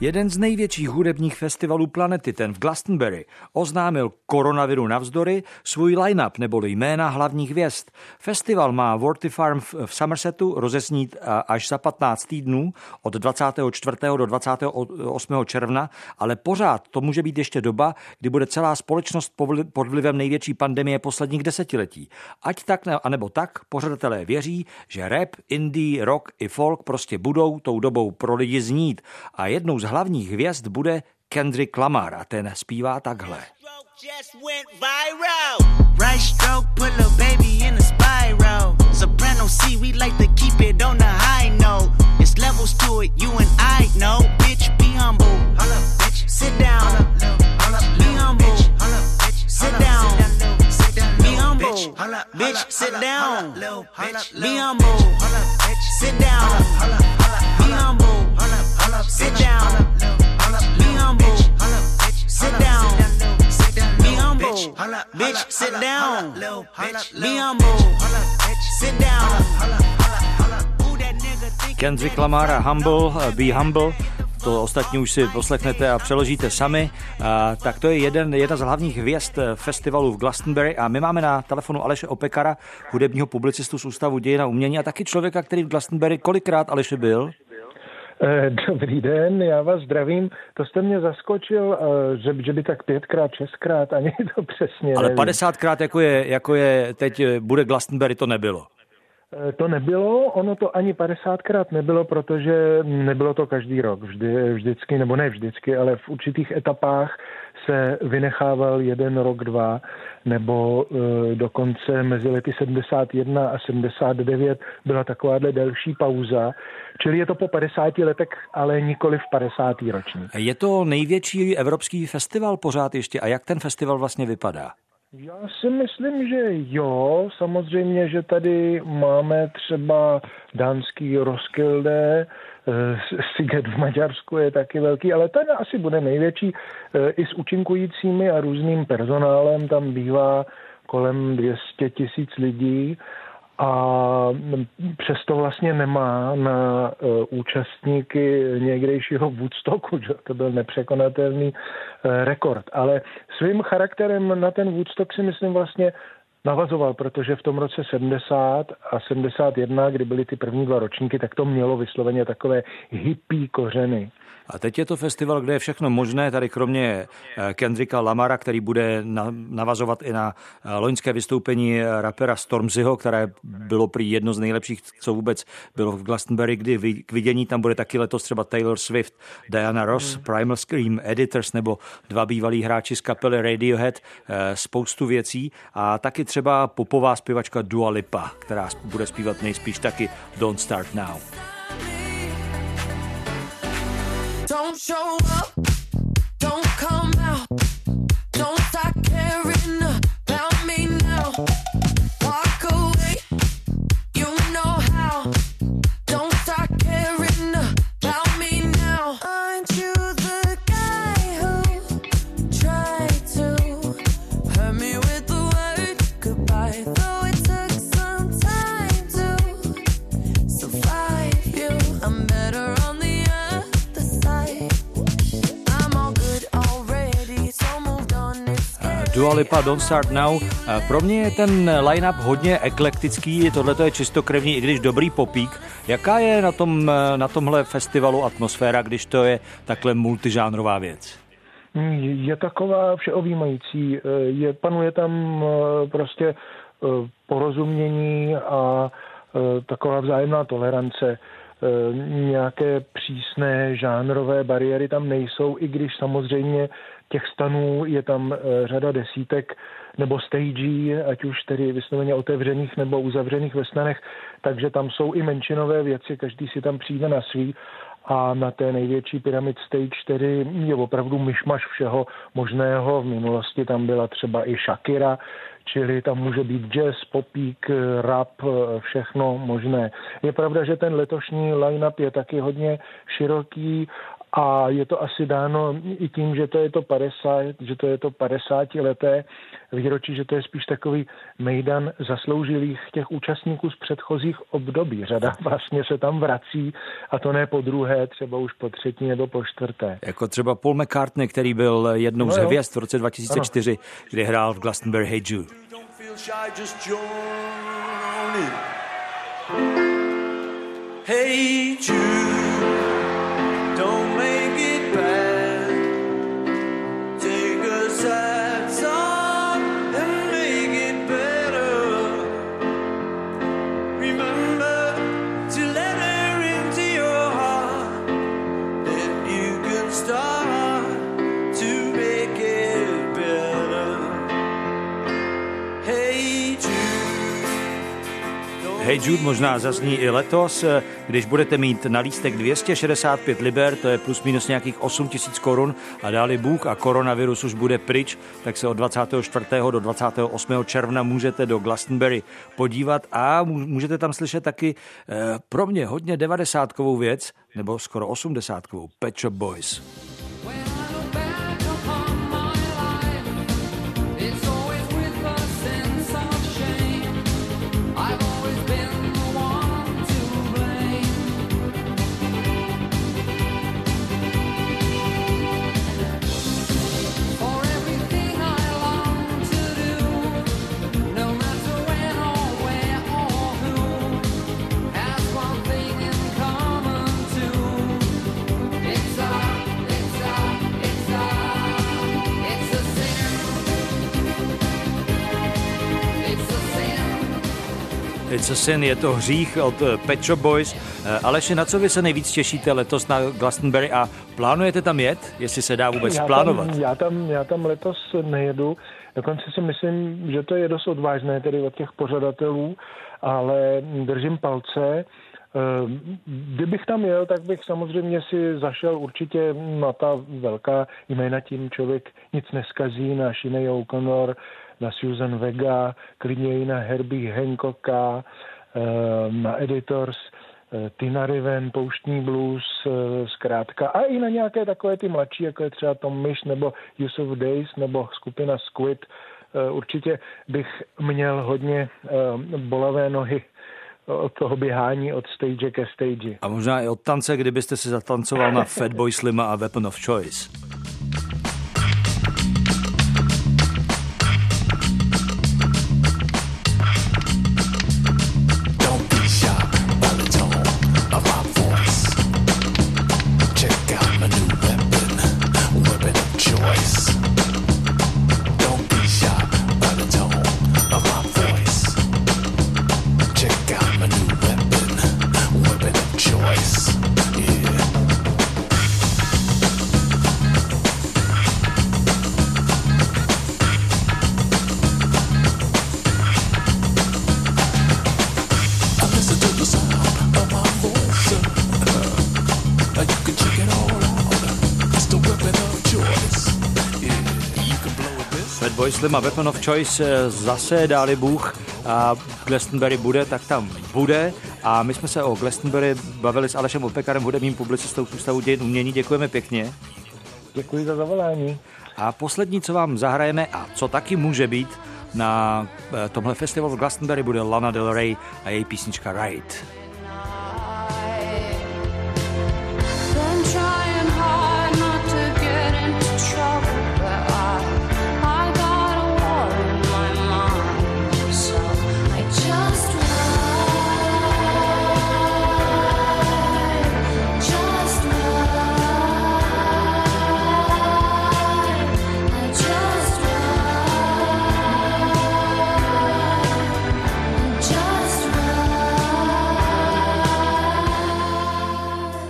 [SPEAKER 1] Jeden z největších hudebních festivalů planety, ten v Glastonbury, oznámil koronaviru navzdory svůj line-up neboli jména hlavních hvězd. Festival má Worthy Farm v Somersetu rozeznít až za 15 týdnů od 24. do 28. června, ale pořád to může být ještě doba, kdy bude celá společnost pod vlivem největší pandemie posledních desetiletí. Ať tak anebo tak, pořadatelé věří, že rap, indie, rock i folk prostě budou tou dobou pro lidi znít a jednou z hlavních hvězd bude Kendrick Lamar a ten zpívá takhle. Just went viral. Right stroke, put a baby in a spiral. Soprano C, we like to keep it on the high note. It's levels to it, you and I know. Bitch, be humble. Hold up, bitch. Sit down. Hold up, be humble. Sit down. Be humble. Bitch, sit down. Be humble. Sit down. Be humble. Sit down. Sit down. Be humble. Sit down. Kendrick Lamar a Humble, Be Humble, to ostatní už si poslechnete a přeložíte sami, a, tak to je jeden, jedna z hlavních hvězd festivalu v Glastonbury a my máme na telefonu Aleše Opekara, hudebního publicistu z Ústavu dějina umění a taky člověka, který v Glastonbury kolikrát Aleše byl?
[SPEAKER 11] Eh, dobrý den, já vás zdravím. To jste mě zaskočil, eh, že, že by tak pětkrát, šestkrát, ani to přesně
[SPEAKER 1] Ale padesátkrát, jako je, jako je teď eh, bude Glastonbury, to nebylo.
[SPEAKER 11] To nebylo, ono to ani 50krát nebylo, protože nebylo to každý rok, vždy, vždycky, nebo ne vždycky, ale v určitých etapách se vynechával jeden rok, dva, nebo e, dokonce mezi lety 71 a 79 byla takováhle delší pauza, čili je to po 50 letech, ale nikoli v 50. ročník.
[SPEAKER 1] Je to největší evropský festival pořád ještě a jak ten festival vlastně vypadá?
[SPEAKER 11] Já si myslím, že jo. Samozřejmě, že tady máme třeba dánský Roskilde, eh, Siget v Maďarsku je taky velký, ale ten asi bude největší eh, i s účinkujícími a různým personálem. Tam bývá kolem 200 tisíc lidí a přesto vlastně nemá na uh, účastníky někdejšího Woodstocku, že to byl nepřekonatelný uh, rekord. Ale svým charakterem na ten Woodstock si myslím vlastně navazoval, protože v tom roce 70 a 71, kdy byly ty první dva ročníky, tak to mělo vysloveně takové hippie kořeny.
[SPEAKER 1] A teď je to festival, kde je všechno možné, tady kromě eh, Kendricka Lamara, který bude navazovat i na eh, loňské vystoupení rapera Stormzyho, které bylo prý jedno z nejlepších, co vůbec bylo v Glastonbury, kdy k vidění tam bude taky letos třeba Taylor Swift, Diana Ross, hmm. Primal Scream, Editors nebo dva bývalí hráči z kapely Radiohead, eh, spoustu věcí a taky třeba popová zpěvačka Dua Lipa, která bude zpívat nejspíš taky Don't Start Now. Don't show up, don't come out, Dua Lipa Don't Start Now. Pro mě je ten line-up hodně eklektický, tohle je čistokrevný, i když dobrý popík. Jaká je na, tom, na tomhle festivalu atmosféra, když to je takhle multižánrová věc?
[SPEAKER 11] Je taková všeobjímající. Je, panuje tam eh, prostě eh, porozumění a eh, taková vzájemná tolerance. nějaké přísné žánrové bariéry tam nejsou, i když samozřejmě těch stanů je tam řada desítek nebo stagí, ať už tedy vysloveně otevřených nebo uzavřených ve stanech, takže tam jsou i menšinové věci, každý si tam přijde na svý a na té největší pyramid Stage 4 je opravdu myšmaš všeho možného. V minulosti tam byla třeba i Shakira, čili tam může být jazz, popík, rap, všechno možné. Je pravda, že ten letošní line-up je taky hodně široký a je to asi dáno i tím, že to je to 50, že to je to 50 leté výročí, že to je spíš takový mejdan zasloužilých těch účastníků z předchozích období. Řada vlastně se tam vrací a to ne po druhé, třeba už po třetí nebo po čtvrté.
[SPEAKER 1] Jako třeba Paul McCartney, který byl jednou no z hvězd v roce 2004, ano. kdy hrál v Glastonbury Hey Jude. Hey Jude Hey Jude možná zazní i letos, když budete mít na lístek 265 liber, to je plus minus nějakých 8 tisíc korun a dáli Bůh a koronavirus už bude pryč, tak se od 24. do 28. června můžete do Glastonbury podívat a můžete tam slyšet taky eh, pro mě hodně devadesátkovou věc, nebo skoro osmdesátkovou, Pet Shop Boys. It's a sin, je to hřích od eh, Pet Shop Boys. Eh, Aleši, na co vy se nejvíc těšíte letos na Glastonbury a plánujete tam jet, jestli se dá vůbec
[SPEAKER 11] já
[SPEAKER 1] plánovat?
[SPEAKER 11] Tam, já, tam, já tam letos nejedu, dokonce si myslím, že to je dost odvážné tedy od těch pořadatelů, ale držím palce. Eh, kdybych tam jel, tak bych samozřejmě si zašel určitě na ta velká jména, tím člověk nic neskazí, na Sinead O'Connor, na Susan Vega, klidně i na Herbie Hancocka, eh, na Editors, eh, Tina Riven, Pouštní blues, eh, zkrátka, a i na nějaké takové ty mladší, jako je třeba Tom Mish nebo Yusuf Days nebo skupina Squid. Určitě bych měl hodně bolavé nohy od toho běhání od stage ke stage.
[SPEAKER 1] A možná i od tance, kdybyste si zatancoval na Fatboy Slima a Weapon of Choice. Boy Slim a Weapon of Choice eh, zase dáli Bůh a Glastonbury bude, tak tam bude. A my jsme se o Glastonbury bavili s Alešem Opekarem, hudebním publicistou z Ústavu dějin umění. Děkujeme pěkně.
[SPEAKER 11] Děkuji za zavolání.
[SPEAKER 1] A poslední, co vám zahrajeme a co taky může být na eh, tomhle festivalu v Glastonbury, bude Lana Del Rey a její písnička Ride.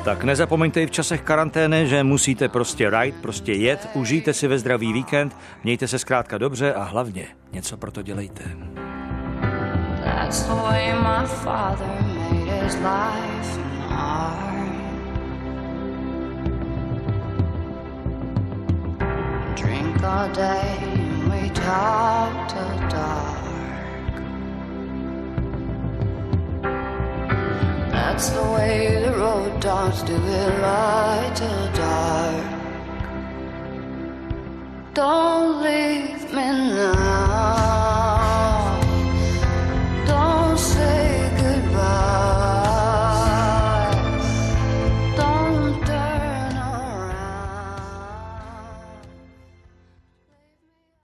[SPEAKER 12] Tak nezapomeňte i v časech karantény, že musíte prostě ride, prostě jet, užijte si ve zdravý víkend, mějte se zkrátka dobře a hlavně něco pro to dělejte. Drink all day and we talk till dark. That's the way the road dogs do it light or dark. Don't leave me now.